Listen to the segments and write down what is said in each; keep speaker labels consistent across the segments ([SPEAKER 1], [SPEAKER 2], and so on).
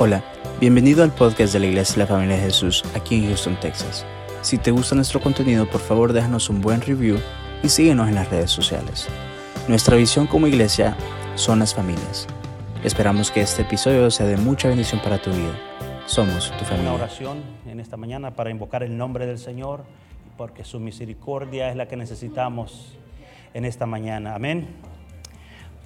[SPEAKER 1] Hola, bienvenido al podcast de la Iglesia de la Familia de Jesús aquí en Houston, Texas. Si te gusta nuestro contenido, por favor déjanos un buen review y síguenos en las redes sociales. Nuestra visión como iglesia son las familias. Esperamos que este episodio sea de mucha bendición para tu vida. Somos tu familia.
[SPEAKER 2] Una oración en esta mañana para invocar el nombre del Señor, porque su misericordia es la que necesitamos en esta mañana. Amén.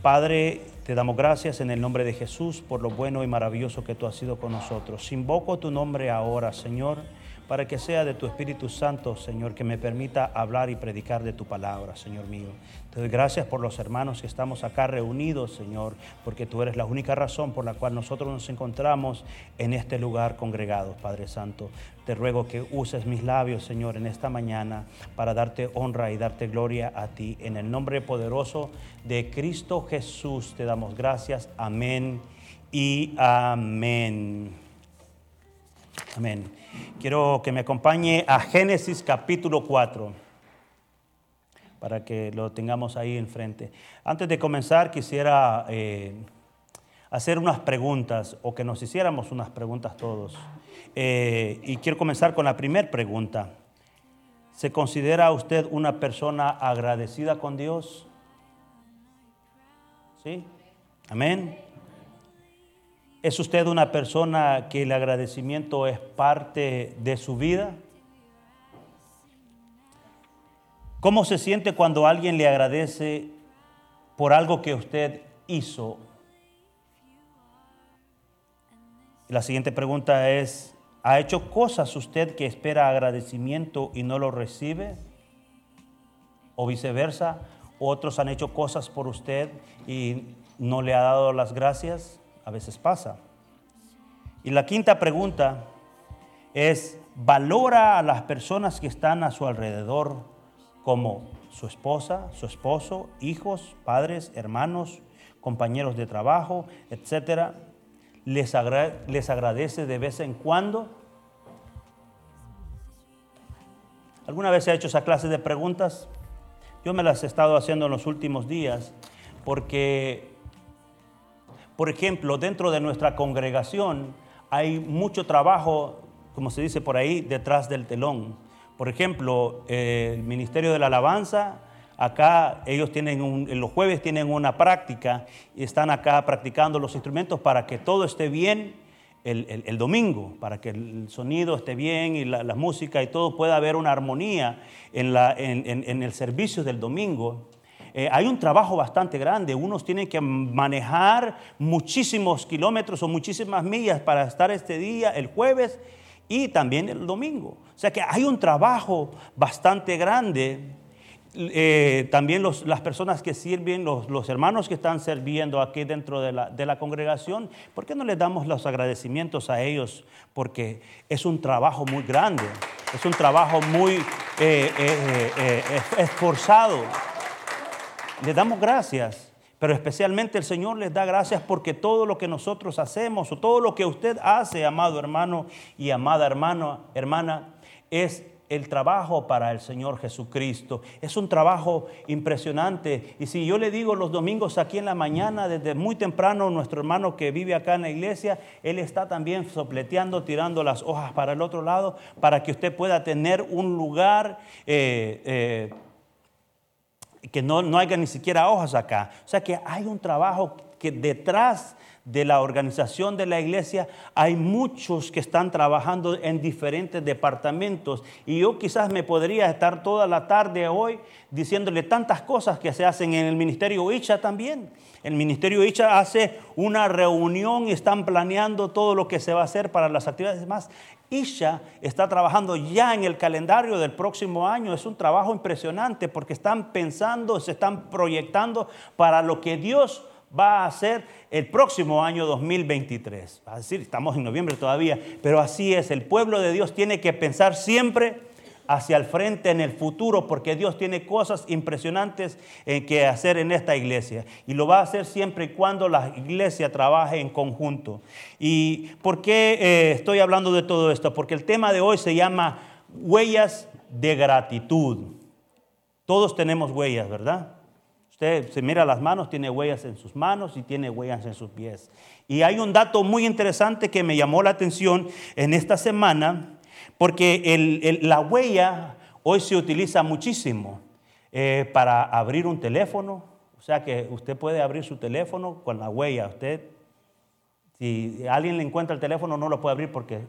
[SPEAKER 2] Padre, te damos gracias en el nombre de Jesús por lo bueno y maravilloso que tú has sido con nosotros. Invoco tu nombre ahora, Señor para que sea de tu Espíritu Santo, Señor, que me permita hablar y predicar de tu palabra, Señor mío. Te doy gracias por los hermanos que estamos acá reunidos, Señor, porque tú eres la única razón por la cual nosotros nos encontramos en este lugar congregados, Padre Santo. Te ruego que uses mis labios, Señor, en esta mañana para darte honra y darte gloria a ti. En el nombre poderoso de Cristo Jesús te damos gracias. Amén y amén. Amén. Quiero que me acompañe a Génesis capítulo 4 para que lo tengamos ahí enfrente. Antes de comenzar, quisiera eh, hacer unas preguntas o que nos hiciéramos unas preguntas todos. Eh, y quiero comenzar con la primera pregunta. ¿Se considera usted una persona agradecida con Dios? ¿Sí? Amén. ¿Es usted una persona que el agradecimiento es parte de su vida? ¿Cómo se siente cuando alguien le agradece por algo que usted hizo? La siguiente pregunta es, ¿ha hecho cosas usted que espera agradecimiento y no lo recibe? ¿O viceversa? ¿Otros han hecho cosas por usted y no le ha dado las gracias? A veces pasa. Y la quinta pregunta es, ¿valora a las personas que están a su alrededor como su esposa, su esposo, hijos, padres, hermanos, compañeros de trabajo, etcétera? ¿Les, les agradece de vez en cuando? ¿Alguna vez se ha hecho esa clase de preguntas? Yo me las he estado haciendo en los últimos días porque por ejemplo, dentro de nuestra congregación hay mucho trabajo, como se dice por ahí, detrás del telón. Por ejemplo, el Ministerio de la Alabanza, acá ellos tienen los jueves tienen una práctica y están acá practicando los instrumentos para que todo esté bien el, domingo, para que el sonido esté bien y la, música y todo pueda haber una armonía en el servicio del domingo. Eh, hay un trabajo bastante grande. Unos tienen que manejar muchísimos kilómetros o muchísimas millas para estar este día, el jueves y también el domingo. O sea que hay un trabajo bastante grande. Eh, también las personas que sirven, los, hermanos que están sirviendo aquí dentro de la, congregación, ¿por qué no les damos los agradecimientos a ellos? Porque es un trabajo muy grande, es un trabajo muy eh, esforzado. Le damos gracias, pero especialmente el Señor les da gracias porque todo lo que nosotros hacemos o todo lo que usted hace, amado hermano y amada hermana, es el trabajo para el Señor Jesucristo. Es un trabajo impresionante. Y si yo le digo los domingos aquí en la mañana, desde muy temprano, nuestro hermano que vive acá en la iglesia, él está también sopleteando, tirando las hojas para el otro lado, para que usted pueda tener un lugar. Eh, eh, que no, no haya ni siquiera hojas acá. O sea que hay un trabajo que detrás de la organización de la iglesia hay muchos que están trabajando en diferentes departamentos y yo quizás me podría estar toda la tarde hoy diciéndole tantas cosas que se hacen en el ministerio Icha también. El ministerio Icha hace una reunión y están planeando todo lo que se va a hacer para las actividades más. Isha está trabajando ya en el calendario del próximo año. Es un trabajo impresionante porque están pensando, se están proyectando para lo que Dios va a hacer el próximo año 2023. Va a decir, estamos en noviembre todavía, pero así es. El pueblo de Dios tiene que pensar siempre hacia el frente en el futuro, porque Dios tiene cosas impresionantes eh, que hacer en esta iglesia. Y lo va a hacer siempre y cuando la iglesia trabaje en conjunto. ¿Y por qué eh, estoy hablando de todo esto? Porque el tema de hoy se llama huellas de gratitud. Todos tenemos huellas, ¿verdad? Usted se mira las manos, tiene huellas en sus manos y tiene huellas en sus pies. Y hay un dato muy interesante que me llamó la atención en esta semana, porque la huella hoy se utiliza muchísimo eh, para abrir un teléfono. O sea que usted puede abrir su teléfono con la huella. Usted, si alguien le encuentra el teléfono, no lo puede abrir porque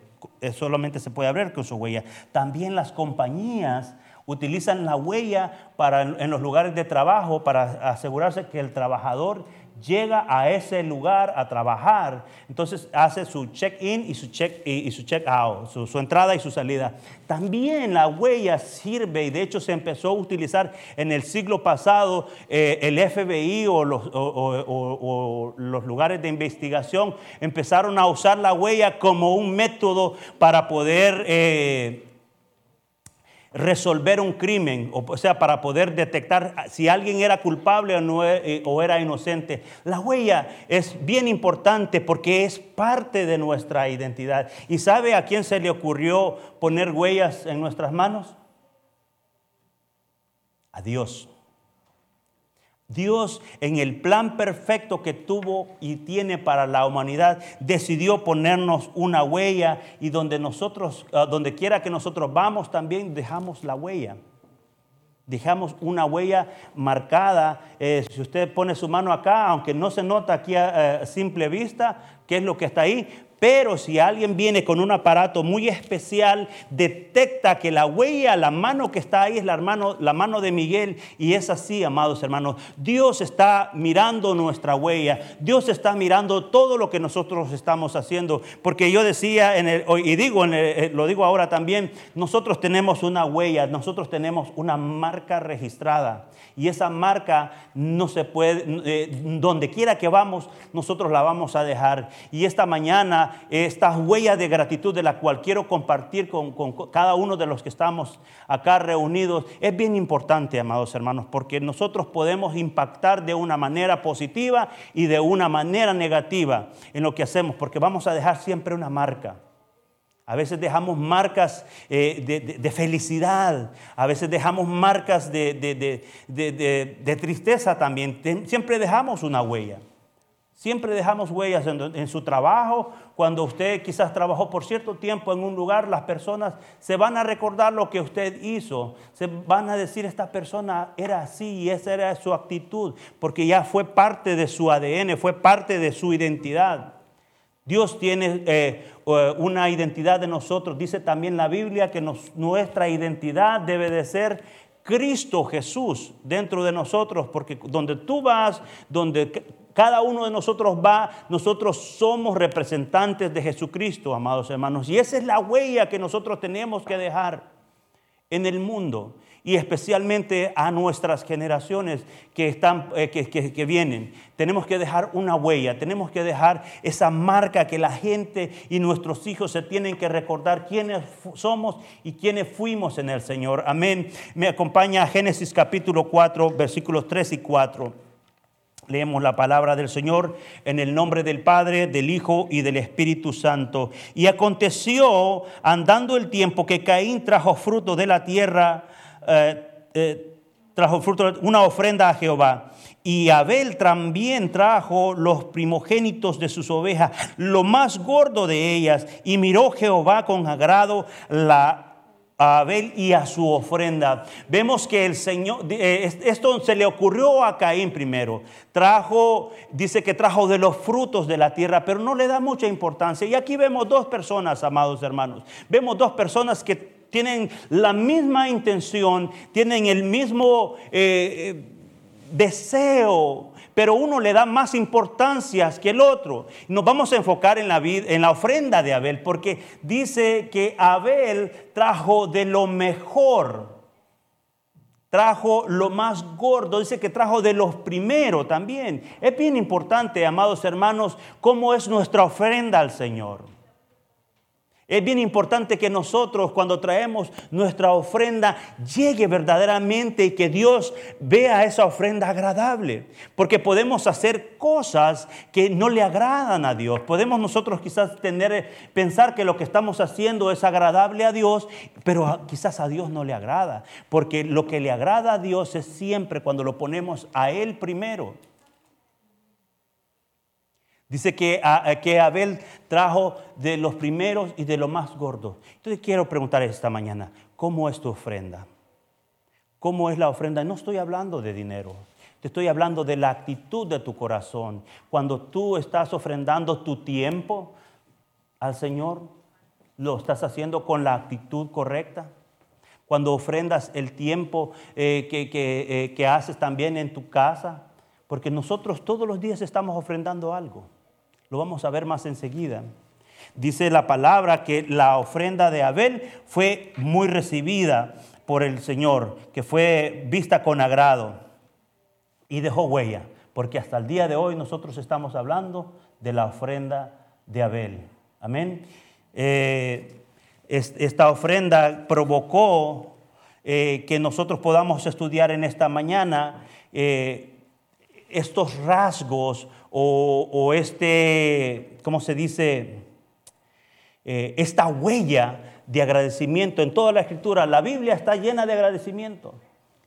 [SPEAKER 2] solamente se puede abrir con su huella. También las compañías utilizan la huella para, en los lugares de trabajo para asegurarse que el trabajador llega a ese lugar a trabajar, entonces hace su check-in y su check-out, su, entrada y su salida. También la huella sirve y de hecho se empezó a utilizar en el siglo pasado eh, el FBI o los, lugares de investigación empezaron a usar la huella como un método para poder... Eh, resolver un crimen, o sea, para poder detectar si alguien era culpable o, no, eh, o era inocente. La huella es bien importante porque es parte de nuestra identidad. ¿Y sabe a quién se le ocurrió poner huellas en nuestras manos? A Dios. Dios en el plan perfecto que tuvo y tiene para la humanidad decidió ponernos una huella y donde nosotros, ah, donde quiera que nosotros vamos también dejamos la huella. Dejamos una huella marcada. Eh, si usted pone su mano acá, aunque no se nota aquí a simple vista qué es lo que está ahí, pero si alguien viene con un aparato muy especial, detecta que la huella, la mano que está ahí es la mano, la mano de Miguel. Y es así, amados hermanos. Dios está mirando nuestra huella. Dios está mirando todo lo que nosotros estamos haciendo. Porque yo decía, en el, y digo, eh, lo digo ahora también, nosotros tenemos una huella, nosotros tenemos una marca registrada. Y esa marca no se puede, eh, donde quiera que vamos, nosotros la vamos a dejar. Y esta mañana, esta huella de gratitud de la cual quiero compartir con, con cada uno de los que estamos acá reunidos, es bien importante, amados hermanos, porque nosotros podemos impactar de una manera positiva y de una manera negativa en lo que hacemos, porque vamos a dejar siempre una marca. A veces dejamos marcas eh, de, felicidad, a veces dejamos marcas de, tristeza también. Siempre dejamos una huella. Siempre dejamos huellas en, su trabajo. Cuando usted quizás trabajó por cierto tiempo en un lugar, las personas se van a recordar lo que usted hizo. Se van a decir, esta persona era así y esa era su actitud, porque ya fue parte de su ADN, fue parte de su identidad. Dios tiene eh, una identidad de nosotros. Dice también la Biblia que nuestra identidad debe de ser Cristo Jesús dentro de nosotros, porque donde tú vas, donde cada uno de nosotros va, nosotros somos representantes de Jesucristo, amados hermanos. Y esa es la huella que nosotros tenemos que dejar en el mundo y especialmente a nuestras generaciones que, están, eh, que, vienen. Tenemos que dejar una huella, tenemos que dejar esa marca que la gente y nuestros hijos se tienen que recordar quiénes somos y quiénes fuimos en el Señor. Amén. Me acompaña a Génesis capítulo 4, versículos 3 y 4. Leemos la palabra del Señor en el nombre del Padre, del Hijo y del Espíritu Santo. Y aconteció, andando el tiempo, que Caín trajo fruto de la tierra eh, eh, trajo fruto, una ofrenda a Jehová. Y Abel también trajo los primogénitos de sus ovejas, lo más gordo de ellas. Y miró Jehová con agrado la a Abel y a su ofrenda. Vemos que el Señor, eh, esto se le ocurrió a Caín primero. Trajo, dice que trajo de los frutos de la tierra, pero no le da mucha importancia. Y aquí vemos dos personas, amados hermanos. Vemos dos personas que tienen la misma intención, tienen el mismo eh, eh, deseo, pero uno le da más importancia que el otro. Nos vamos a enfocar en la, en la ofrenda de Abel, porque dice que Abel trajo de lo mejor trajo lo más gordo, dice que trajo de los primeros también. Es bien importante, amados hermanos, cómo es nuestra ofrenda al Señor. Es bien importante que nosotros cuando traemos nuestra ofrenda llegue verdaderamente y que Dios vea esa ofrenda agradable. Porque podemos hacer cosas que no le agradan a Dios. Podemos nosotros quizás tener, pensar que lo que estamos haciendo es agradable a Dios, pero quizás a Dios no le agrada. Porque lo que le agrada a Dios es siempre cuando lo ponemos a Él primero. Dice que, que Abel trajo de los primeros y de los más gordos. Entonces quiero preguntar esta mañana, ¿cómo es tu ofrenda? ¿Cómo es la ofrenda? No estoy hablando de dinero, te estoy hablando de la actitud de tu corazón. Cuando tú estás ofrendando tu tiempo al Señor, ¿lo estás haciendo con la actitud correcta? Cuando ofrendas el tiempo eh, eh, que haces también en tu casa, porque nosotros todos los días estamos ofrendando algo. Lo vamos a ver más enseguida. Dice la palabra que la ofrenda de Abel fue muy recibida por el Señor, que fue vista con agrado y dejó huella, porque hasta el día de hoy nosotros estamos hablando de la ofrenda de Abel. Amén. Eh, esta ofrenda provocó eh, que nosotros podamos estudiar en esta mañana eh, estos rasgos o, este, ¿cómo se dice? Eh, esta huella de agradecimiento en toda la escritura. La Biblia está llena de agradecimiento.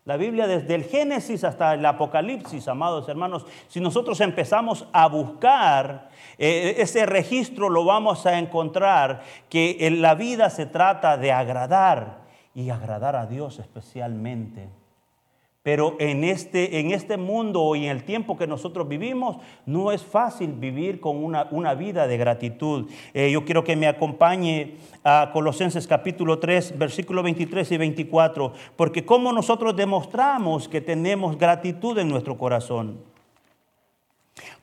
[SPEAKER 2] La Biblia desde el Génesis hasta el Apocalipsis, amados hermanos, si nosotros empezamos a buscar eh, ese registro, lo vamos a encontrar que en la vida se trata de agradar y agradar a Dios especialmente. Pero en este, en este mundo y en el tiempo que nosotros vivimos, no es fácil vivir con una, vida de gratitud. Eh, yo quiero que me acompañe a Colosenses capítulo 3, versículos 23 y 24, porque cómo nosotros demostramos que tenemos gratitud en nuestro corazón.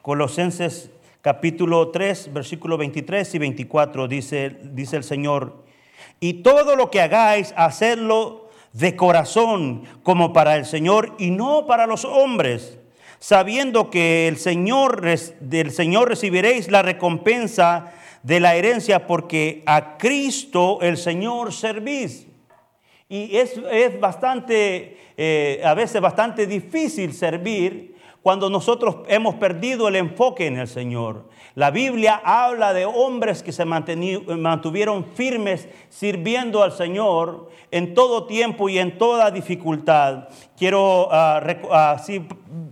[SPEAKER 2] Colosenses capítulo 3, versículos 23 y 24 dice, dice el Señor, y todo lo que hagáis, hacedlo de corazón como para el Señor y no para los hombres, sabiendo que el Señor, del Señor recibiréis la recompensa de la herencia porque a Cristo el Señor servís. Y es, bastante, eh, a veces bastante difícil servir cuando nosotros hemos perdido el enfoque en el Señor. La Biblia habla de hombres que se mantuvieron firmes sirviendo al Señor en todo tiempo y en toda dificultad. Quiero ah,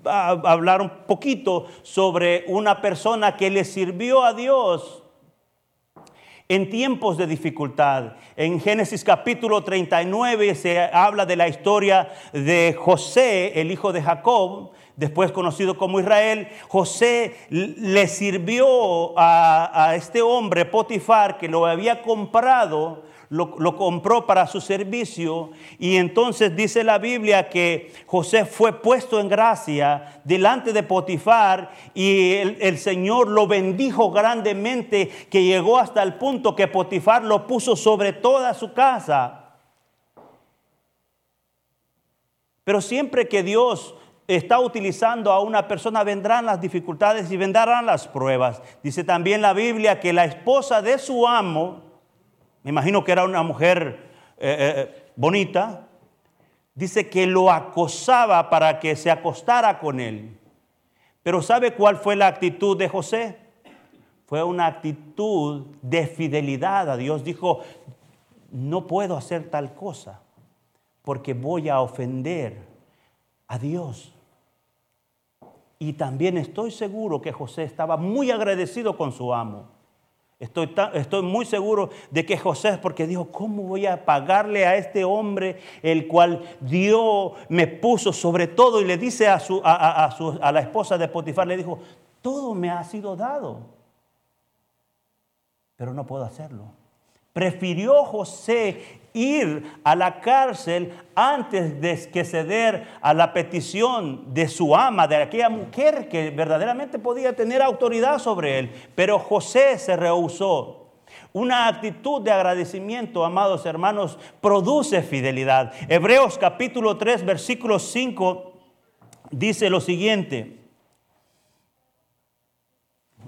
[SPEAKER 2] ah, hablar un poquito sobre una persona que le sirvió a Dios en tiempos de dificultad. En Génesis capítulo 39 se habla de la historia de José, el hijo de Jacob, después conocido como Israel, José le sirvió a, este hombre, Potifar, que lo había comprado, lo, compró para su servicio y entonces dice la Biblia que José fue puesto en gracia delante de Potifar y el, el, Señor lo bendijo grandemente que llegó hasta el punto que Potifar lo puso sobre toda su casa. Pero siempre que Dios está utilizando a una persona, vendrán las dificultades y vendrán las pruebas. Dice también la Biblia que la esposa de su amo, me imagino que era una mujer eh, eh, bonita, dice que lo acosaba para que se acostara con él. Pero ¿sabe cuál fue la actitud de José? Fue una actitud de fidelidad a Dios. Dijo, no puedo hacer tal cosa porque voy a ofender a Dios. Y también estoy seguro que José estaba muy agradecido con su amo. Estoy, estoy, muy seguro de que José, porque dijo, ¿cómo voy a pagarle a este hombre el cual Dios me puso sobre todo? Y le dice a, su, a, a la esposa de Potifar, le dijo, todo me ha sido dado, pero no puedo hacerlo. Prefirió José ir a la cárcel antes de que ceder a la petición de su ama, de aquella mujer que verdaderamente podía tener autoridad sobre él. Pero José se rehusó. Una actitud de agradecimiento, amados hermanos, produce fidelidad. Hebreos capítulo 3, versículo 5 dice lo siguiente.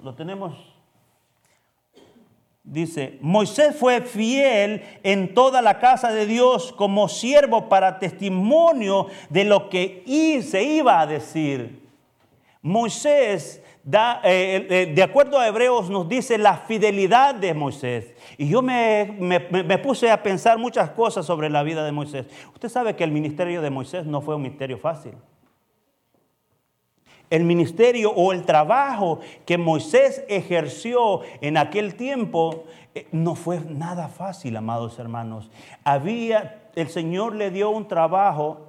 [SPEAKER 2] Lo tenemos Dice, Moisés fue fiel en toda la casa de Dios como siervo para testimonio de lo que se iba a decir. Moisés, da, eh, eh, de acuerdo a Hebreos, nos dice la fidelidad de Moisés. Y yo me, me, puse a pensar muchas cosas sobre la vida de Moisés. Usted sabe que el ministerio de Moisés no fue un ministerio fácil el ministerio o el trabajo que Moisés ejerció en aquel tiempo eh, no fue nada fácil, amados hermanos. Había, el Señor le dio un trabajo,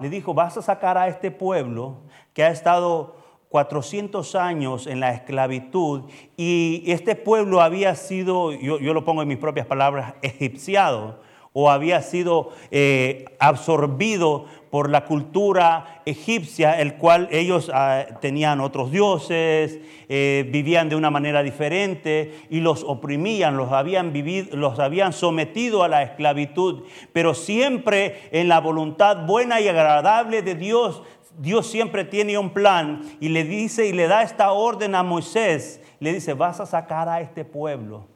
[SPEAKER 2] le dijo, vas a sacar a este pueblo que ha estado 400 años en la esclavitud y este pueblo había sido, yo, lo pongo en mis propias palabras, egipciado o había sido eh, absorbido por la cultura egipcia, el cual ellos ah, tenían otros dioses, eh, vivían de una manera diferente y los oprimían, los habían, vivido, los habían sometido a la esclavitud, pero siempre en la voluntad buena y agradable de Dios. Dios siempre tiene un plan y le dice y le da esta orden a Moisés, le dice, vas a sacar a este pueblo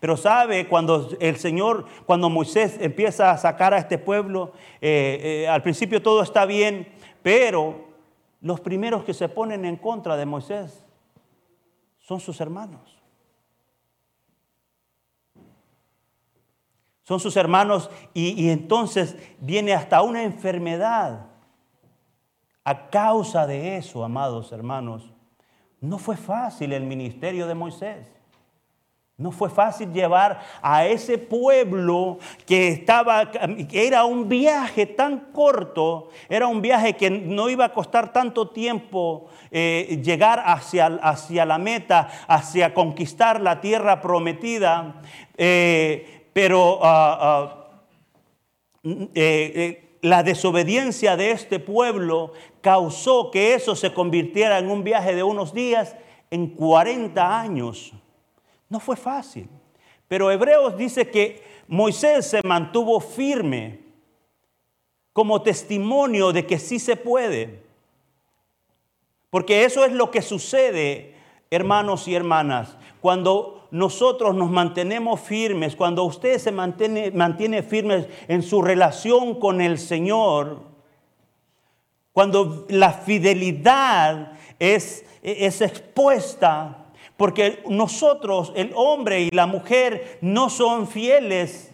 [SPEAKER 2] pero sabe, cuando el Señor, cuando Moisés empieza a sacar a este pueblo, eh, eh, al principio todo está bien, pero los primeros que se ponen en contra de Moisés son sus hermanos. Son sus hermanos y, y entonces viene hasta una enfermedad a causa de eso, amados hermanos. No fue fácil el ministerio de Moisés. No fue fácil llevar a ese pueblo que estaba, era un viaje tan corto, era un viaje que no iba a costar tanto tiempo eh, llegar hacia, hacia, la meta, hacia conquistar la tierra prometida, eh, pero ah, ah, eh, la desobediencia de este pueblo causó que eso se convirtiera en un viaje de unos días en 40 años. No fue fácil. Pero Hebreos dice que Moisés se mantuvo firme como testimonio de que sí se puede. Porque eso es lo que sucede, hermanos y hermanas, cuando nosotros nos mantenemos firmes, cuando usted se mantiene, mantiene firme en su relación con el Señor, cuando la fidelidad es, es expuesta porque nosotros, el hombre y la mujer, no son fieles.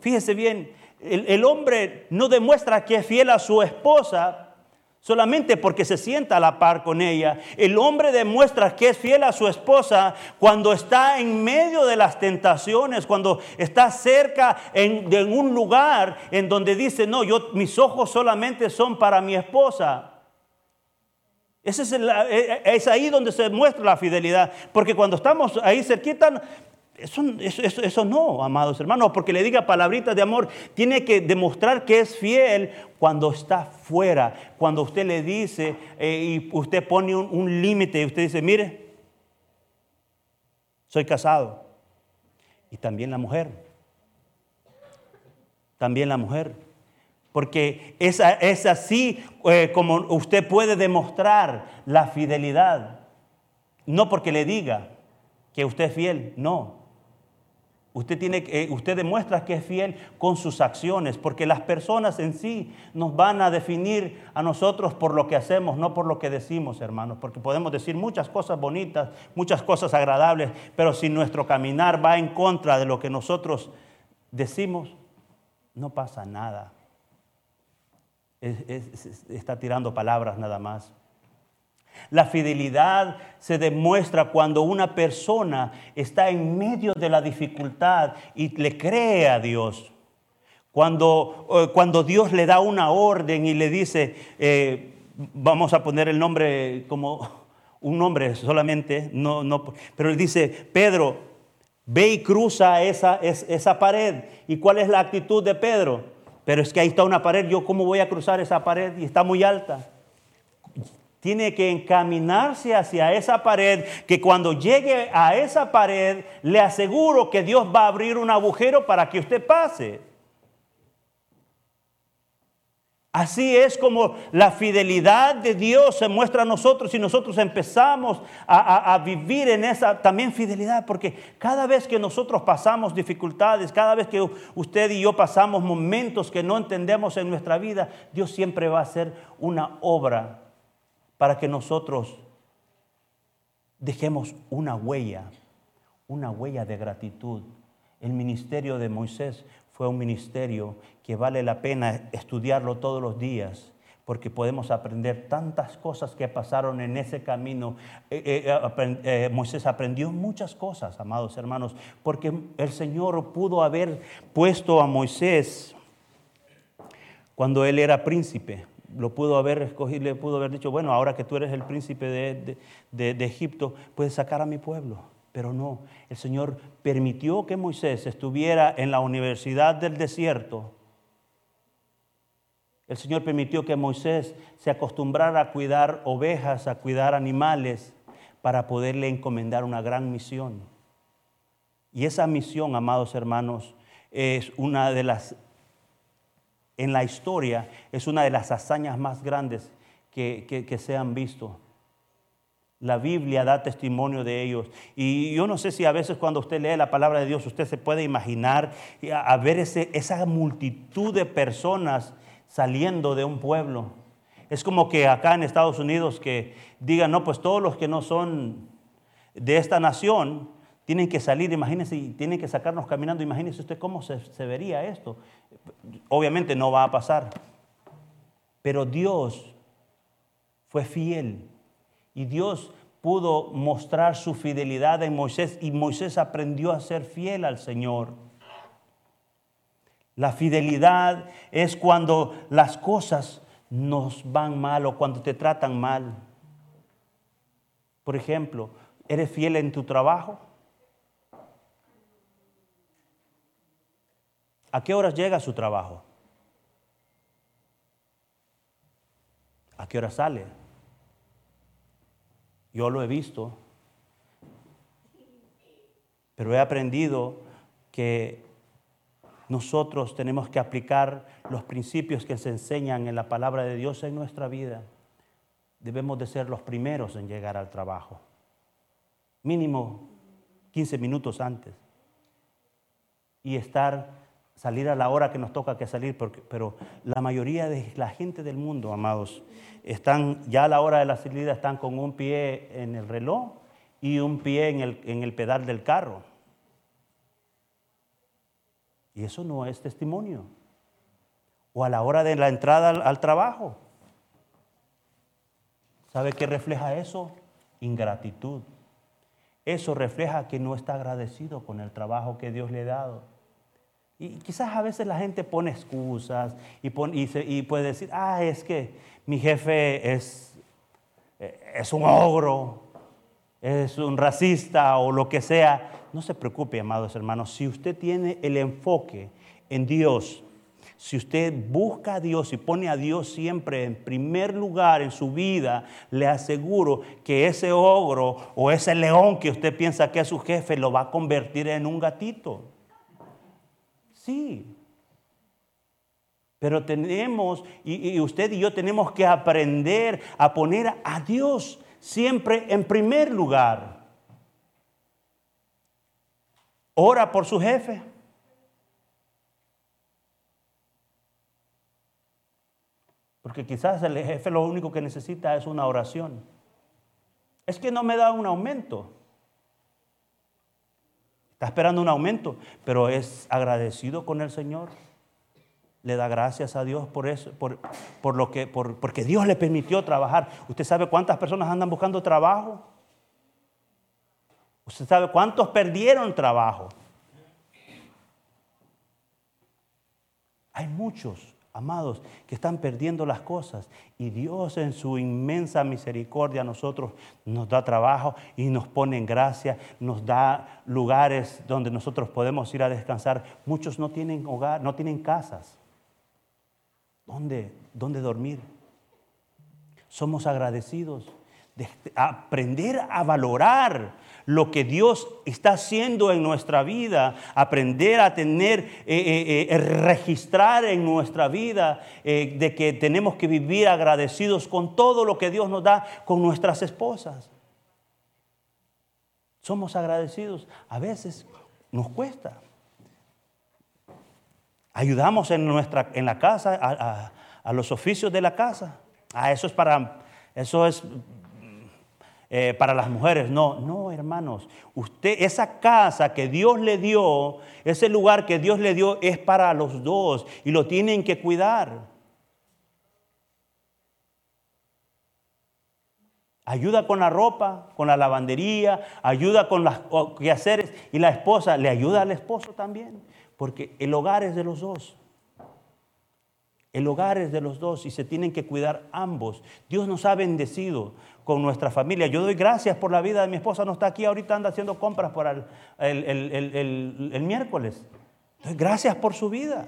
[SPEAKER 2] Fíjese bien, el, hombre no demuestra que es fiel a su esposa solamente porque se sienta a la par con ella. El hombre demuestra que es fiel a su esposa cuando está en medio de las tentaciones, cuando está cerca en, de un lugar en donde dice, no, yo, mis ojos solamente son para mi esposa. Ese es, e, e, es, ahí donde se muestra la fidelidad. Porque cuando estamos ahí cerquita, eso, eso, eso, no, amados hermanos, porque le diga palabritas de amor, tiene que demostrar que es fiel cuando está fuera, cuando usted le dice eh, y usted pone un, un límite y usted dice, mire, soy casado. Y también la mujer, también la mujer porque es, así eh, como usted puede demostrar la fidelidad. No porque le diga que usted es fiel, no. Usted, tiene, eh, usted demuestra que es fiel con sus acciones, porque las personas en sí nos van a definir a nosotros por lo que hacemos, no por lo que decimos, hermanos, porque podemos decir muchas cosas bonitas, muchas cosas agradables, pero si nuestro caminar va en contra de lo que nosotros decimos, no pasa nada está tirando palabras nada más. La fidelidad se demuestra cuando una persona está en medio de la dificultad y le cree a Dios. Cuando, eh, cuando Dios le da una orden y le dice, eh, vamos a poner el nombre como un nombre solamente, no, no, pero él dice, Pedro, ve y cruza esa, esa pared. ¿Y cuál es la actitud de Pedro? Pero es que ahí está una pared, yo cómo voy a cruzar esa pared y está muy alta. Tiene que encaminarse hacia esa pared, que cuando llegue a esa pared, le aseguro que Dios va a abrir un agujero para que usted pase. Así es como la fidelidad de Dios se muestra a nosotros y nosotros empezamos a, vivir en esa también fidelidad, porque cada vez que nosotros pasamos dificultades, cada vez que usted y yo pasamos momentos que no entendemos en nuestra vida, Dios siempre va a hacer una obra para que nosotros dejemos una huella, una huella de gratitud. El ministerio de Moisés fue un ministerio que vale la pena estudiarlo todos los días porque podemos aprender tantas cosas que pasaron en ese camino. Eh, eh, eh, Moisés aprendió muchas cosas, amados hermanos, porque el Señor pudo haber puesto a Moisés cuando él era príncipe. Lo pudo haber escogido, le pudo haber dicho, bueno, ahora que tú eres el príncipe de, de Egipto, puedes sacar a mi pueblo. Pero no, el Señor permitió que Moisés estuviera en la universidad del desierto. El Señor permitió que Moisés se acostumbrara a cuidar ovejas, a cuidar animales, para poderle encomendar una gran misión. Y esa misión, amados hermanos, es una de las, en la historia, es una de las hazañas más grandes que, que se han visto. La Biblia da testimonio de ellos. Y yo no sé si a veces cuando usted lee la palabra de Dios, usted se puede imaginar a, ver ese, esa multitud de personas saliendo de un pueblo. Es como que acá en Estados Unidos que digan, no, pues todos los que no son de esta nación tienen que salir, imagínense, tienen que sacarnos caminando, imagínense usted cómo se, se vería esto. Obviamente no va a pasar, pero Dios fue fiel y Dios pudo mostrar su fidelidad en Moisés y Moisés aprendió a ser fiel al Señor. La fidelidad es cuando las cosas nos van mal o cuando te tratan mal. Por ejemplo, ¿eres fiel en tu trabajo? ¿A qué horas llega a su trabajo? ¿A qué hora sale? Yo lo he visto, pero he aprendido que nosotros tenemos que aplicar los principios que se enseñan en la palabra de Dios en nuestra vida. Debemos de ser los primeros en llegar al trabajo, mínimo 15 minutos antes, y estar salir a la hora que nos toca que salir, porque, pero la mayoría de la gente del mundo, amados, están ya a la hora de la salida, están con un pie en el reloj y un pie en el, en el pedal del carro. Y eso no es testimonio. O a la hora de la entrada al, al trabajo. ¿Sabe qué refleja eso? Ingratitud. Eso refleja que no está agradecido con el trabajo que Dios le ha dado. Y quizás a veces la gente pone excusas y, y, puede decir, ah, es que mi jefe es, eh, es un ogro, es un racista o lo que sea. No se preocupe, amados hermanos, si usted tiene el enfoque en Dios, si usted busca a Dios y pone a Dios siempre en primer lugar en su vida, le aseguro que ese ogro o ese león que usted piensa que es su jefe lo va a convertir en un gatito. Sí. Pero tenemos, y, usted y yo tenemos que aprender a poner a Dios siempre en primer lugar. Ora por su jefe. Porque quizás el jefe lo único que necesita es una oración. Es que no me da un aumento. Está esperando un aumento, pero es agradecido con el Señor. Le da gracias a Dios por eso, por, por lo que, por, porque Dios le permitió trabajar. ¿Usted sabe cuántas personas andan buscando trabajo? ¿Usted sabe cuántos perdieron trabajo? Hay muchos amados, que están perdiendo las cosas. Y Dios en su inmensa misericordia a nosotros nos da trabajo y nos pone en gracia, nos da lugares donde nosotros podemos ir a descansar. Muchos no tienen hogar, no tienen casas. ¿Dónde, dónde dormir? Somos agradecidos de aprender a valorar lo que Dios está haciendo en nuestra vida, aprender a tener, eh, eh, eh, registrar en nuestra vida de que tenemos que vivir agradecidos con todo lo que Dios nos da con nuestras esposas. Somos agradecidos. A veces nos cuesta. Ayudamos en, nuestra, en la casa, a, a los oficios de la casa. Ah, eso es para, eso es eh, para las mujeres. No, no, hermanos. Usted, esa casa que Dios le dio, ese lugar que Dios le dio es para los dos y lo tienen que cuidar. Ayuda con la ropa, con la lavandería, ayuda con los quehaceres y la esposa le ayuda al esposo también, porque el hogar es de los dos. El hogar es de los dos y se tienen que cuidar ambos. Dios nos ha bendecido con nuestra familia. Yo doy gracias por la vida de mi esposa, no está aquí, ahorita anda haciendo compras para el, miércoles. Doy gracias por su vida,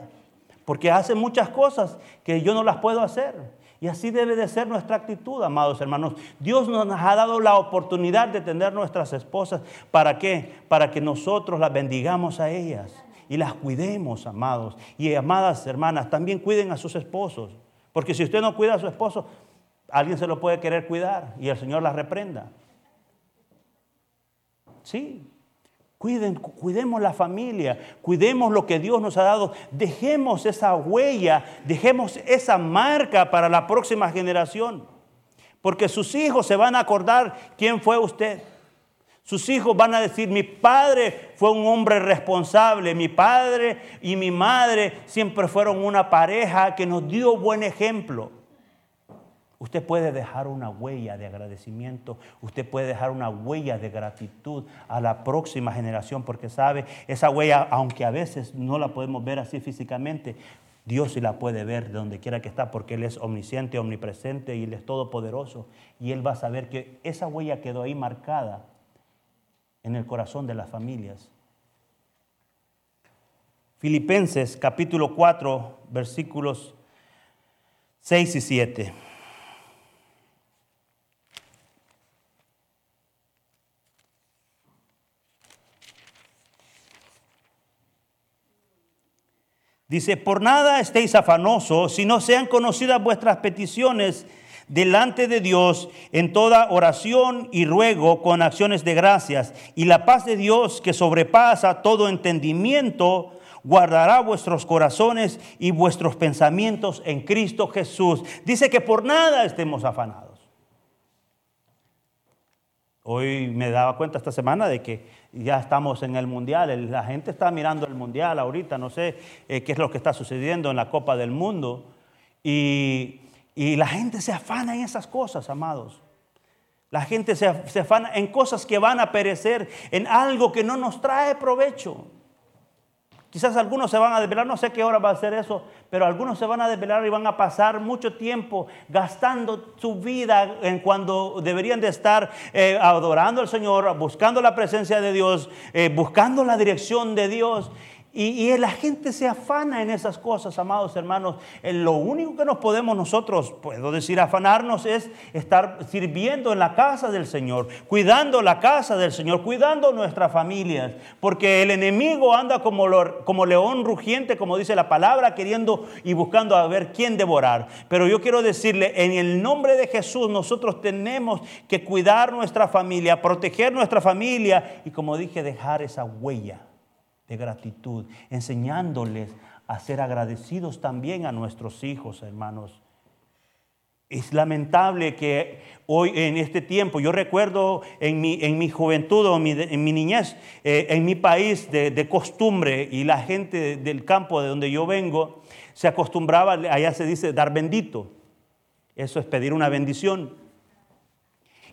[SPEAKER 2] porque hace muchas cosas que yo no las puedo hacer. Y así debe de ser nuestra actitud, amados hermanos. Dios nos ha dado la oportunidad de tener nuestras esposas. ¿Para qué? Para que nosotros las bendigamos a ellas y las cuidemos, amados. Y amadas hermanas, también cuiden a sus esposos. Porque si usted no cuida a su esposo, alguien se lo puede querer cuidar y el Señor las reprenda. Sí, Cuiden, cuidemos la familia, cuidemos lo que Dios nos ha dado, dejemos esa huella, dejemos esa marca para la próxima generación, porque sus hijos se van a acordar quién fue usted. Sus hijos van a decir, mi padre fue un hombre responsable, mi padre y mi madre siempre fueron una pareja que nos dio buen ejemplo. Usted puede dejar una huella de agradecimiento, usted puede dejar una huella de gratitud a la próxima generación, porque sabe, esa huella, aunque a veces no la podemos ver así físicamente, Dios sí la puede ver de donde quiera que está, porque Él es omnisciente, omnipresente y Él es todopoderoso. Y Él va a saber que esa huella quedó ahí marcada en el corazón de las familias. Filipenses capítulo 4, versículos 6 y 7. Dice, por nada estéis afanosos, si no sean conocidas vuestras peticiones delante de Dios en toda oración y ruego con acciones de gracias. Y la paz de Dios que sobrepasa todo entendimiento, guardará vuestros corazones y vuestros pensamientos en Cristo Jesús. Dice que por nada estemos afanados. Hoy me daba cuenta esta semana de que ya estamos en el mundial, la gente está mirando el mundial ahorita, no sé eh, qué es lo que está sucediendo en la Copa del Mundo. Y y la gente se afana en esas cosas, amados. La gente se, afana en cosas que van a perecer, en algo que no nos trae provecho. Quizás algunos se van a desvelar, no sé qué hora va a ser eso, pero algunos se van a desvelar y van a pasar mucho tiempo gastando su vida en cuando deberían de estar eh, adorando al Señor, buscando la presencia de Dios, eh, buscando la dirección de Dios. Y, la gente se afana en esas cosas, amados hermanos. Lo único que nos podemos nosotros, puedo decir, afanarnos es estar sirviendo en la casa del Señor, cuidando la casa del Señor, cuidando nuestras familias. Porque el enemigo anda como, como león rugiente, como dice la palabra, queriendo y buscando a ver quién devorar. Pero yo quiero decirle, en el nombre de Jesús, nosotros tenemos que cuidar nuestra familia, proteger nuestra familia y, como dije, dejar esa huella de gratitud, enseñándoles a ser agradecidos también a nuestros hijos, hermanos. Es lamentable que hoy en este tiempo, yo recuerdo en mi, en mi juventud o en mi niñez, eh, en mi país de, de, costumbre y la gente del campo de donde yo vengo, se acostumbraba, allá se dice, dar bendito. Eso es pedir una bendición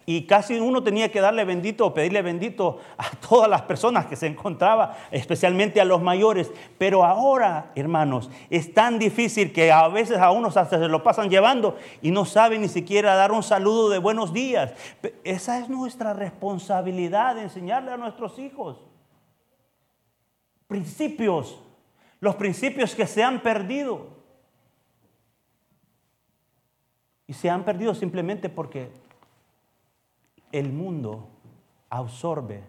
[SPEAKER 2] y casi uno tenía que darle bendito o pedirle bendito a todas las personas que se encontraba, especialmente a los mayores. Pero ahora, hermanos, es tan difícil que a veces a unos hasta se lo pasan llevando y no saben ni siquiera dar un saludo de buenos días. Esa es nuestra responsabilidad de enseñarle a nuestros hijos. Principios, los principios que se han perdido. Y se han perdido simplemente porque el mundo absorbe.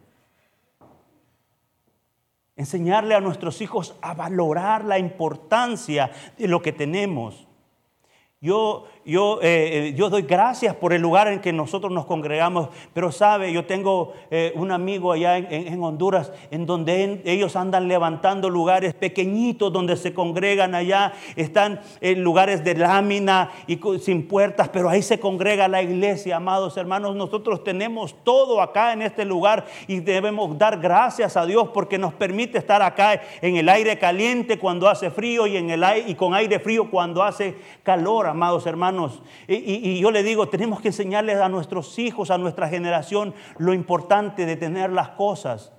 [SPEAKER 2] Enseñarle a nuestros hijos a valorar la importancia de lo que tenemos. Yo, yo, eh, eh, doy gracias por el lugar en que nosotros nos congregamos, pero sabe, yo tengo eh, un amigo allá en, Honduras en donde ellos andan levantando lugares pequeñitos donde se congregan allá, están en lugares de lámina y sin puertas, pero ahí se congrega la iglesia, amados hermanos. Nosotros tenemos todo acá en este lugar y debemos dar gracias a Dios porque nos permite estar acá en el aire caliente cuando hace frío y, en el aire, y con aire frío cuando hace calor, amados hermanos. Y, yo le digo, tenemos que enseñarles a nuestros hijos, a nuestra generación, lo importante de tener las cosas.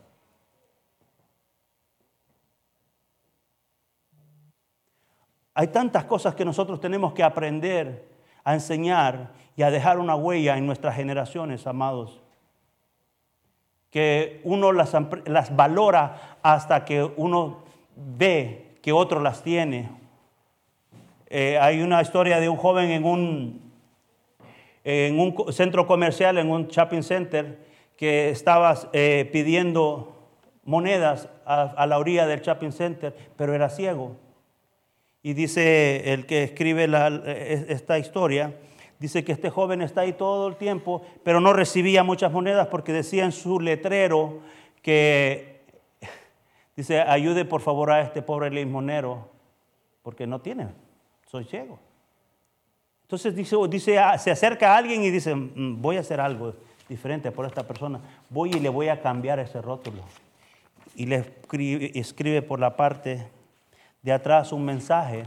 [SPEAKER 2] Hay tantas cosas que nosotros tenemos que aprender a enseñar y a dejar una huella en nuestras generaciones, amados. Que uno las, valora hasta que uno ve que otro las tiene eh, hay una historia de un joven en un, en un centro comercial, en un shopping center, que estaba eh, pidiendo monedas a, la orilla del shopping center, pero era ciego. Y dice el que escribe esta historia, dice que este joven está ahí todo el tiempo, pero no recibía muchas monedas porque decía en su letrero que, dice, ayude por favor a este pobre limonero, porque no tiene soy ciego. Entonces dice, ah, se acerca a alguien y dice, mm, voy a hacer algo diferente por esta persona, voy y le voy a cambiar ese rótulo. Y le escribe, por la parte de atrás un mensaje.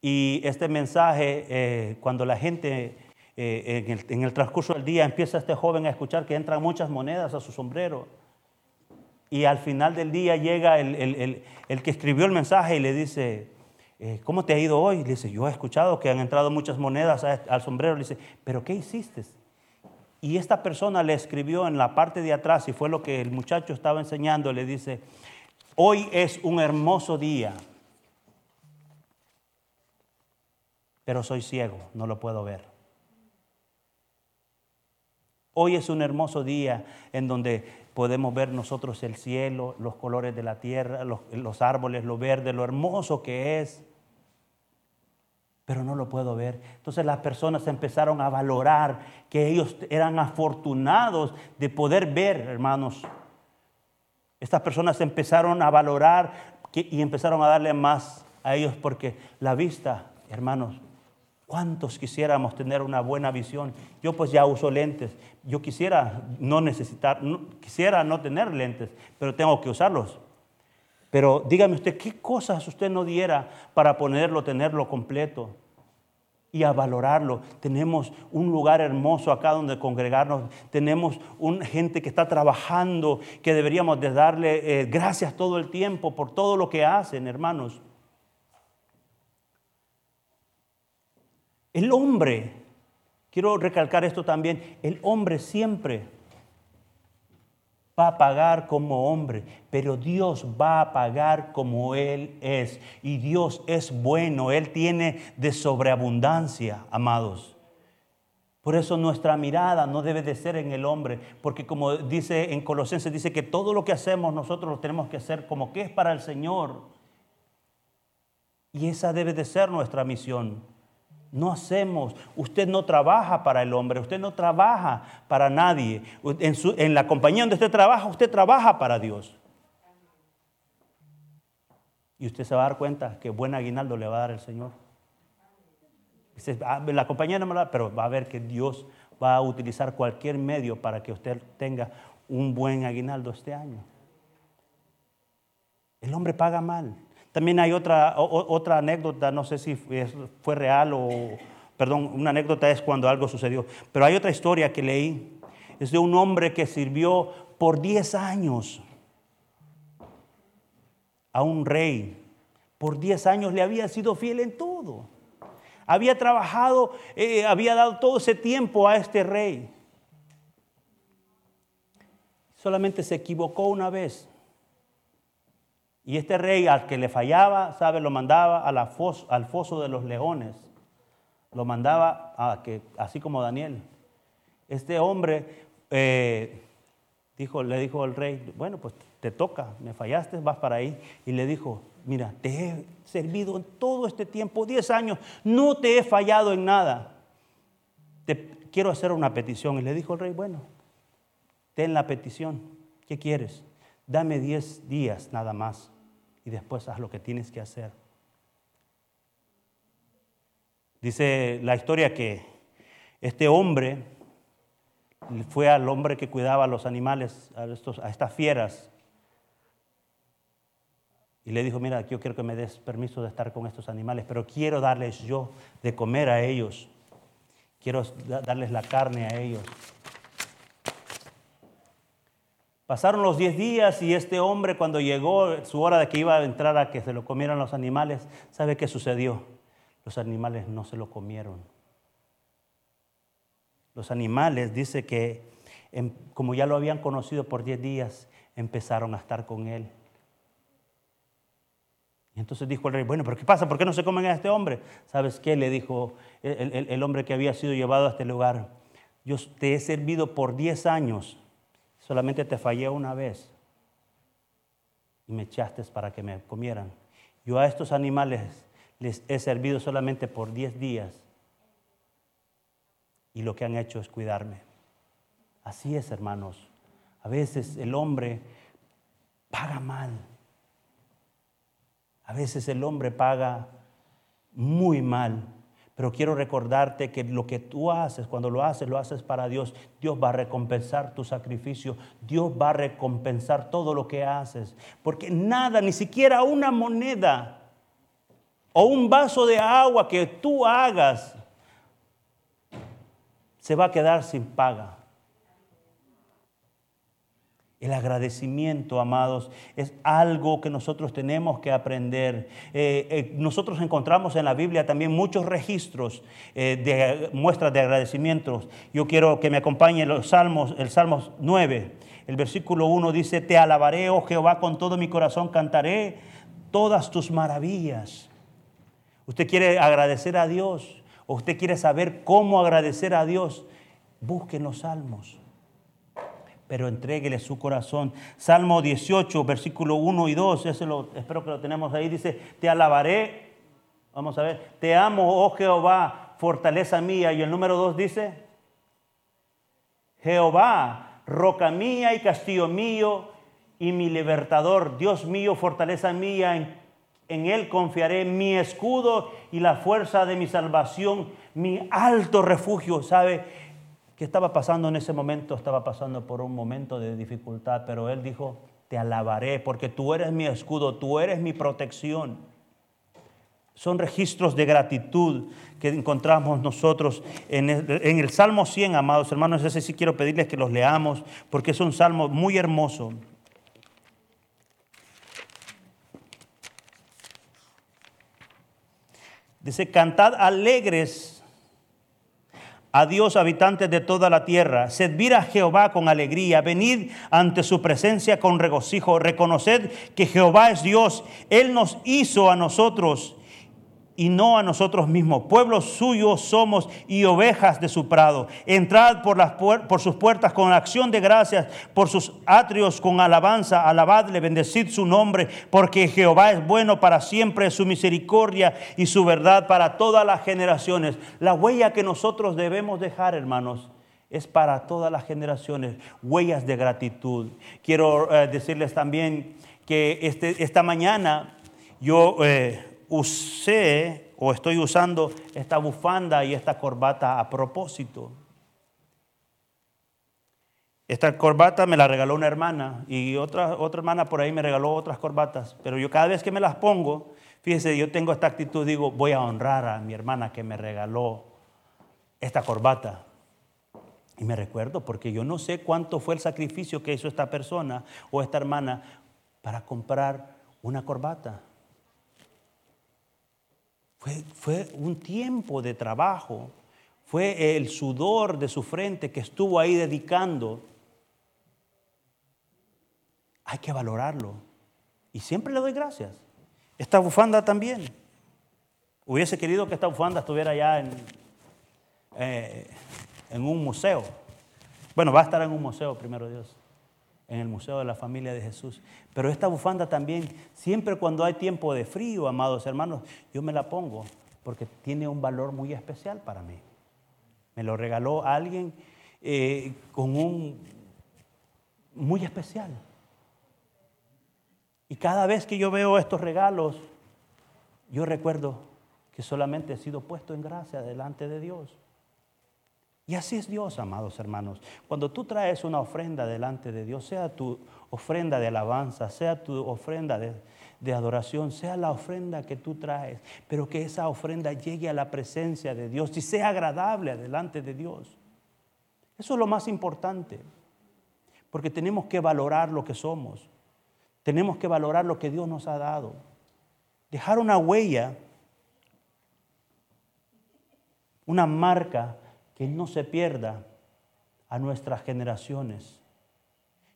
[SPEAKER 2] Y este mensaje, eh, cuando la gente eh, en, el, transcurso del día empieza este joven a escuchar que entran muchas monedas a su sombrero, y al final del día llega el, el que escribió el mensaje y le dice, eh, ¿cómo te ha ido hoy? Le dice, yo he escuchado que han entrado muchas monedas al sombrero. Le dice, ¿pero qué hiciste? Y esta persona le escribió en la parte de atrás, y fue lo que el muchacho estaba enseñando, le dice, hoy es un hermoso día, pero soy ciego, no lo puedo ver. Hoy es un hermoso día en donde podemos ver nosotros el cielo, los colores de la tierra, los, árboles, lo verde, lo hermoso que es pero no lo puedo ver. Entonces las personas empezaron a valorar que ellos eran afortunados de poder ver, hermanos. Estas personas empezaron a valorar y empezaron a darle más a ellos porque la vista, hermanos, ¿cuántos quisiéramos tener una buena visión? Yo pues ya uso lentes. Yo quisiera no necesitar, quisiera no tener lentes, pero tengo que usarlos. Pero dígame usted, ¿qué cosas usted no diera para ponerlo, tenerlo completo? Y a valorarlo. Tenemos un lugar hermoso acá donde congregarnos. Tenemos una gente que está trabajando, que deberíamos de darle eh, gracias todo el tiempo por todo lo que hacen, hermanos. El hombre, quiero recalcar esto también, el hombre siempre va a pagar como hombre, pero Dios va a pagar como Él es. Y Dios es bueno, Él tiene de sobreabundancia, amados. Por eso nuestra mirada no debe de ser en el hombre, porque como dice en Colosenses, dice que todo lo que hacemos nosotros lo tenemos que hacer como que es para el Señor. Y esa debe de ser nuestra misión. No hacemos, usted no trabaja para el hombre, usted no trabaja para nadie. En, la compañía donde usted trabaja, usted trabaja para Dios. Y usted se va a dar cuenta que buen aguinaldo le va a dar el Señor. Ah, la compañía no me la pero va a ver que Dios va a utilizar cualquier medio para que usted tenga un buen aguinaldo este año. El hombre paga mal. También hay otra, otra anécdota, no sé si fue real o, perdón, una anécdota es cuando algo sucedió, pero hay otra historia que leí, es de un hombre que sirvió por 10 años a un rey. Por 10 años le había sido fiel en todo. Había trabajado, eh, había dado todo ese tiempo a este rey. Solamente se equivocó una vez. Y este rey al que le fallaba, ¿sabe? Lo mandaba a la al foso de los leones. Lo mandaba a que, así como Daniel. Este hombre, eh, dijo, le dijo el rey, bueno, pues te toca, me fallaste, vas para ahí. Y le dijo, mira, te he servido en todo este tiempo, 10 años, no te he fallado en nada. Te quiero hacer una petición. Y le dijo el rey, bueno, ten la petición, ¿qué quieres? Dame 10 días nada más y después haz lo que tienes que hacer. Dice la historia que este hombre fue al hombre que cuidaba a los animales, a, estas fieras, y le dijo, mira, yo quiero que me des permiso de estar con estos animales, pero quiero darles yo de comer a ellos, quiero darles la carne a ellos. Pasaron los 10 días y este hombre cuando llegó su hora de que iba a entrar a que se lo comieran los animales, ¿sabe qué sucedió? Los animales no se lo comieron. Los animales, dice que em, como ya lo habían conocido por 10 días, empezaron a estar con él. Y entonces dijo el rey, bueno, pero ¿qué pasa? ¿Por qué no se comen a este hombre? ¿Sabes qué? Le dijo el, el hombre que había sido llevado a este lugar. Yo te he servido por 10 años, solamente te fallé una vez y me echaste para que me comieran. Yo a estos animales les he servido solamente por 10 días y lo que han hecho es cuidarme. Así es, hermanos. A veces el hombre paga mal. A veces el hombre paga muy mal. Pero quiero recordarte que lo que tú haces, cuando lo haces, lo haces para Dios. Dios va a recompensar tu sacrificio. Dios va a recompensar todo lo que haces. Porque nada, ni siquiera una moneda o un vaso de agua que tú hagas se va a quedar sin paga. El agradecimiento, amados, es algo que nosotros tenemos que aprender. Eh, eh, nosotros encontramos en la Biblia también muchos registros eh, de muestras de agradecimientos. Yo quiero que me acompañe los Salmos, el Salmos 9. El versículo 1 dice, Te alabaré, oh Jehová, con todo mi corazón, cantaré todas tus maravillas. Usted quiere agradecer a Dios o usted quiere saber cómo agradecer a Dios, busque los salmos. Pero entréguele su corazón. Salmo 18, versículo 1 y 2, ese lo, espero que lo tenemos ahí, dice, te alabaré, vamos a ver, te amo, oh Jehová, fortaleza mía. Y el número 2 dice, Jehová, roca mía y castillo mío y mi libertador, Dios mío, fortaleza mía, en en Él confiaré, mi escudo y la fuerza de mi salvación, mi alto refugio. ¿Sabe estaba pasando en ese momento? Estaba pasando por un momento de dificultad, pero Él dijo, te alabaré porque tú eres mi escudo, tú eres mi protección. Son registros de gratitud que encontramos nosotros en el, en el Salmo 100, amados hermanos. Ese sí quiero pedirles que los leamos porque es un salmo muy hermoso. Dice, cantad alegres a Dios, habitantes de toda la tierra. Servid a Jehová con alegría. Venid ante su presencia con regocijo. Reconoced que Jehová es Dios. Él nos hizo a nosotros y no a nosotros mismos. Pueblos suyos somos y ovejas de su prado. Entrad por, las por sus puertas con acción de gracias, por sus atrios con alabanza. Alabadle, bendecid su nombre, porque Jehová es bueno para siempre, su misericordia y su verdad para todas las generaciones. La huella que nosotros debemos dejar, hermanos, es para todas las generaciones, huellas de gratitud. Quiero eh, decirles también que este, esta mañana yo... Eh, usé o estoy usando esta bufanda y esta corbata a propósito. Esta corbata me la regaló una hermana y otra, otra hermana por ahí me regaló otras corbatas, pero yo cada vez que me las pongo, fíjese, yo tengo esta actitud, digo, voy a honrar a mi hermana que me regaló esta corbata. Y me recuerdo porque yo no sé cuánto fue el sacrificio que hizo esta persona o esta hermana para comprar una corbata. Fue, un tiempo de trabajo, fue el sudor de su frente que estuvo ahí dedicando. Hay que valorarlo. Y siempre le doy gracias. Esta bufanda también. Hubiese querido que esta bufanda estuviera allá en, eh, en un museo. Bueno, va a estar en un museo, primero Dios. En el Museo de la Familia de Jesús. Pero esta bufanda también, siempre cuando hay tiempo de frío, amados hermanos, yo me la pongo porque tiene un valor muy especial para mí. Me lo regaló alguien eh, con un muy especial. Y cada vez que yo veo estos regalos, yo recuerdo que solamente he sido puesto en gracia delante de Dios. Y así es Dios, amados hermanos. Cuando tú traes una ofrenda delante de Dios, sea tu ofrenda de alabanza, sea tu ofrenda de, de, adoración, sea la ofrenda que tú traes, pero que esa ofrenda llegue a la presencia de Dios y sea agradable delante de Dios. Eso es lo más importante, porque tenemos que valorar lo que somos, tenemos que valorar lo que Dios nos ha dado, dejar una huella, una marca que no se pierda a nuestras generaciones.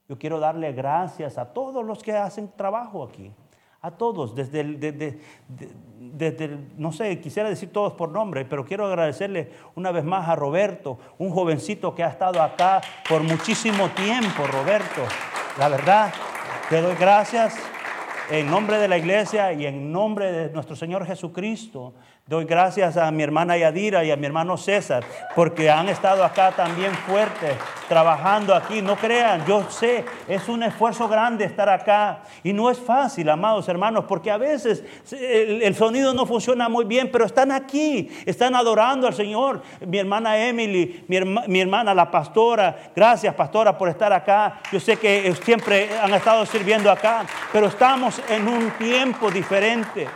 [SPEAKER 2] Yo quiero darle gracias a todos los que hacen trabajo aquí, a todos, desde, desde, no sé, quisiera decir todos por nombre, pero quiero agradecerle una vez más a Roberto, un jovencito que ha estado acá por muchísimo tiempo, Roberto. La verdad, te doy gracias en nombre de la iglesia y en nombre de nuestro Señor Jesucristo Doy gracias a mi hermana Yadira y a mi hermano César porque han estado acá también fuertes, trabajando aquí. No crean, yo sé, es un esfuerzo grande estar acá y no es fácil, amados hermanos, porque a veces el, sonido no funciona muy bien, pero están aquí, están adorando al Señor. Mi hermana Emily, mi, mi hermana la pastora, gracias pastora por estar acá. Yo sé que siempre han estado sirviendo acá, pero estamos en un tiempo diferente.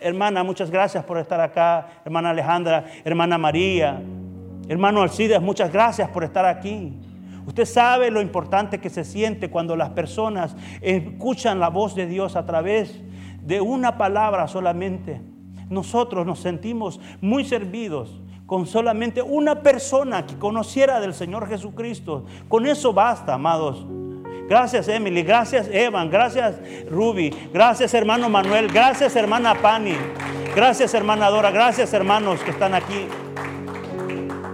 [SPEAKER 2] Hermana, muchas gracias por estar acá. Hermana Alejandra, hermana María, hermano Alcides, muchas gracias por estar aquí. Usted sabe lo importante que se siente cuando las personas escuchan la voz de Dios a través de una palabra solamente. Nosotros nos sentimos muy servidos con solamente una persona que conociera del Señor Jesucristo. Con eso basta, amados. Gracias Emily, gracias Evan, gracias Ruby, gracias hermano Manuel, gracias hermana Pani, gracias hermana Dora, gracias hermanos que están aquí.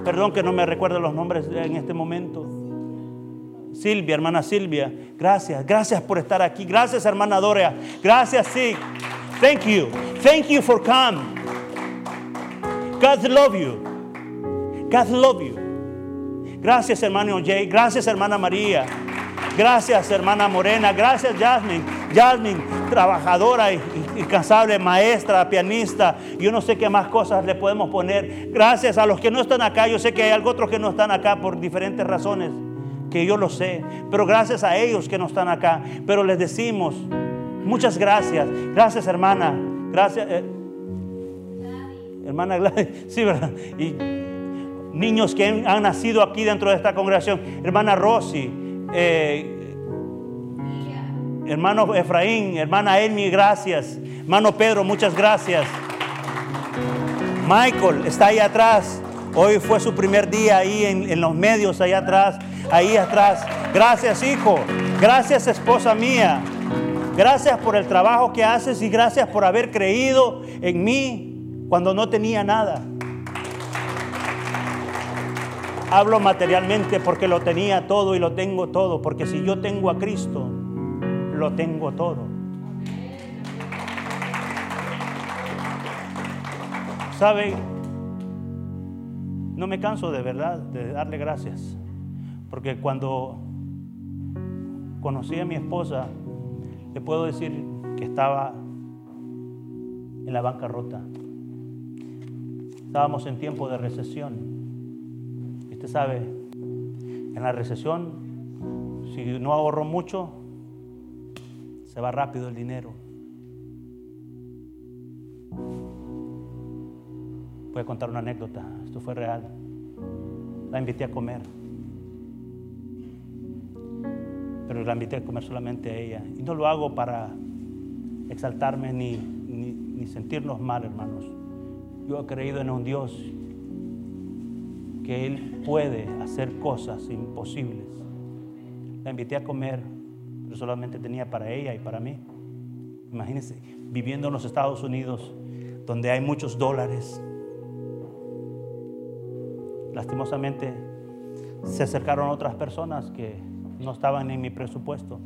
[SPEAKER 2] Perdón que no me recuerdo los nombres en este momento. Silvia, hermana Silvia, gracias, gracias por estar aquí. Gracias hermana Dora, gracias sí. Thank you, thank you for coming. God love you. God love you. Gracias hermano Jay, gracias hermana María. Gracias, hermana Morena. Gracias, Jasmine. Jasmine, trabajadora y, cansable, maestra, pianista. Yo no sé qué más cosas le podemos poner. Gracias a los que no están acá. Yo sé que hay algo otros que no están acá por diferentes razones, que yo lo sé. Pero gracias a ellos que no están acá. Pero les decimos, muchas gracias. Gracias, hermana. Gracias. Eh, hermana Gladys. Sí, ¿verdad? Y niños que han nacido aquí dentro de esta congregación. Hermana Rosy. Eh, hermano Efraín, hermana Elmi, gracias. Hermano Pedro, muchas gracias. Michael está ahí atrás. Hoy fue su primer día ahí en, en los medios, ahí atrás, ahí atrás. Gracias, hijo. Gracias, esposa mía. Gracias por el trabajo que haces y gracias por haber creído en mí cuando no tenía nada. Hablo materialmente porque lo tenía todo y lo tengo todo, porque si yo tengo a Cristo, lo tengo todo. ¿Sabe? No me canso de verdad de darle gracias, porque cuando conocí a mi esposa, le puedo decir que estaba en la bancarrota. Estábamos en tiempo de recesión. Usted sabe, en la recesión, si no ahorró mucho, se va rápido el dinero. Voy a contar una anécdota, esto fue real. La invité a comer, pero la invité a comer solamente a ella. Y no lo hago para exaltarme ni, ni, ni sentirnos mal, hermanos. Yo he creído en un Dios que Él puede hacer cosas imposibles. La invité a comer, pero solamente tenía para ella y para mí. Imagínense, viviendo en los Estados Unidos, donde hay muchos dólares. Lastimosamente, se acercaron otras personas que no estaban en mi presupuesto.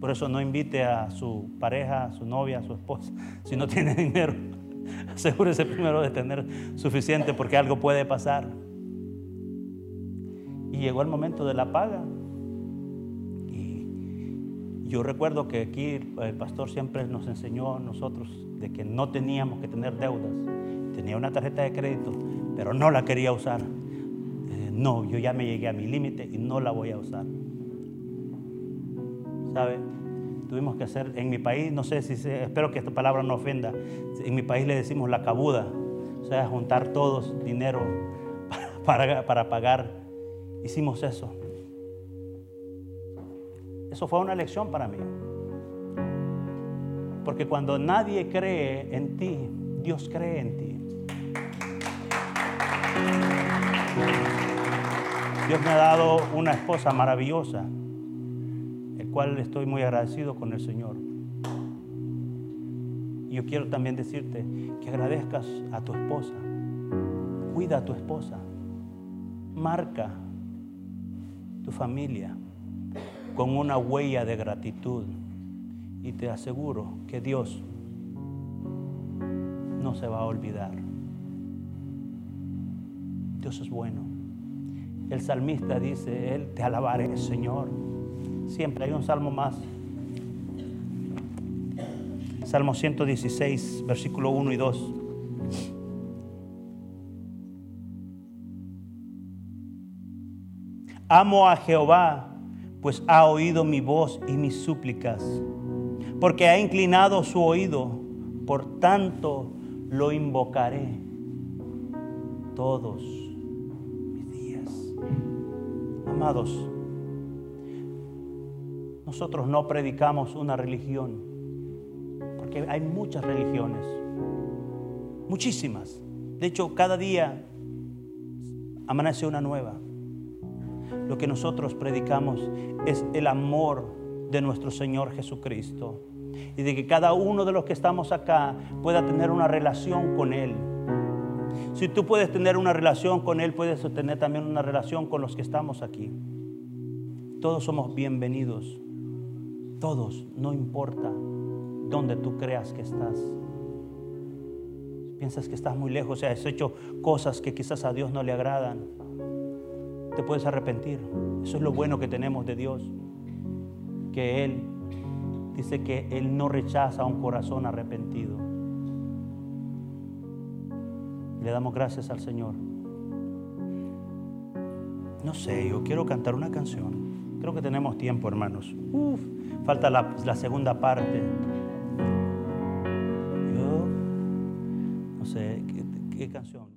[SPEAKER 2] Por eso no invite a su pareja, a su novia, a su esposa, si no tiene dinero. Asegúrese primero de tener suficiente porque algo puede pasar. Y llegó el momento de la paga. Y yo recuerdo que aquí el pastor siempre nos enseñó a nosotros de que no teníamos que tener deudas. Tenía una tarjeta de crédito, pero no la quería usar. Eh, no, yo ya me llegué a mi límite y no la voy a usar. ¿Sabe? Tuvimos que hacer, en mi país, no sé si, espero que esta palabra no ofenda, en mi país le decimos la cabuda, o sea, juntar todos dinero para, para pagar. Hicimos eso. Eso fue una lección para mí. Porque cuando nadie cree en ti, Dios cree en ti. Dios me ha dado una esposa maravillosa cual estoy muy agradecido con el Señor. Y yo quiero también decirte que agradezcas a tu esposa. Cuida a tu esposa. Marca tu familia con una huella de gratitud. Y te aseguro que Dios no se va a olvidar. Dios es bueno. El salmista dice, Él te alabaré, Señor Siempre hay un salmo más. Salmo 116, versículo 1 y 2. Amo a Jehová, pues ha oído mi voz y mis súplicas, porque ha inclinado su oído, por tanto lo invocaré todos mis días. Amados, nosotros no predicamos una religión, porque hay muchas religiones, muchísimas. De hecho, cada día amanece una nueva. Lo que nosotros predicamos es el amor de nuestro Señor Jesucristo y de que cada uno de los que estamos acá pueda tener una relación con Él. Si tú puedes tener una relación con Él, puedes tener también una relación con los que estamos aquí. Todos somos bienvenidos. Todos, no importa dónde tú creas que estás. piensas que estás muy lejos, o sea, has hecho cosas que quizás a Dios no le agradan, te puedes arrepentir. Eso es lo bueno que tenemos de Dios. Que Él dice que Él no rechaza un corazón arrepentido. Le damos gracias al Señor. No sé, yo quiero cantar una canción. Creo que tenemos tiempo, hermanos. Uf. Falta la, segunda parte. Yo no sé qué canción.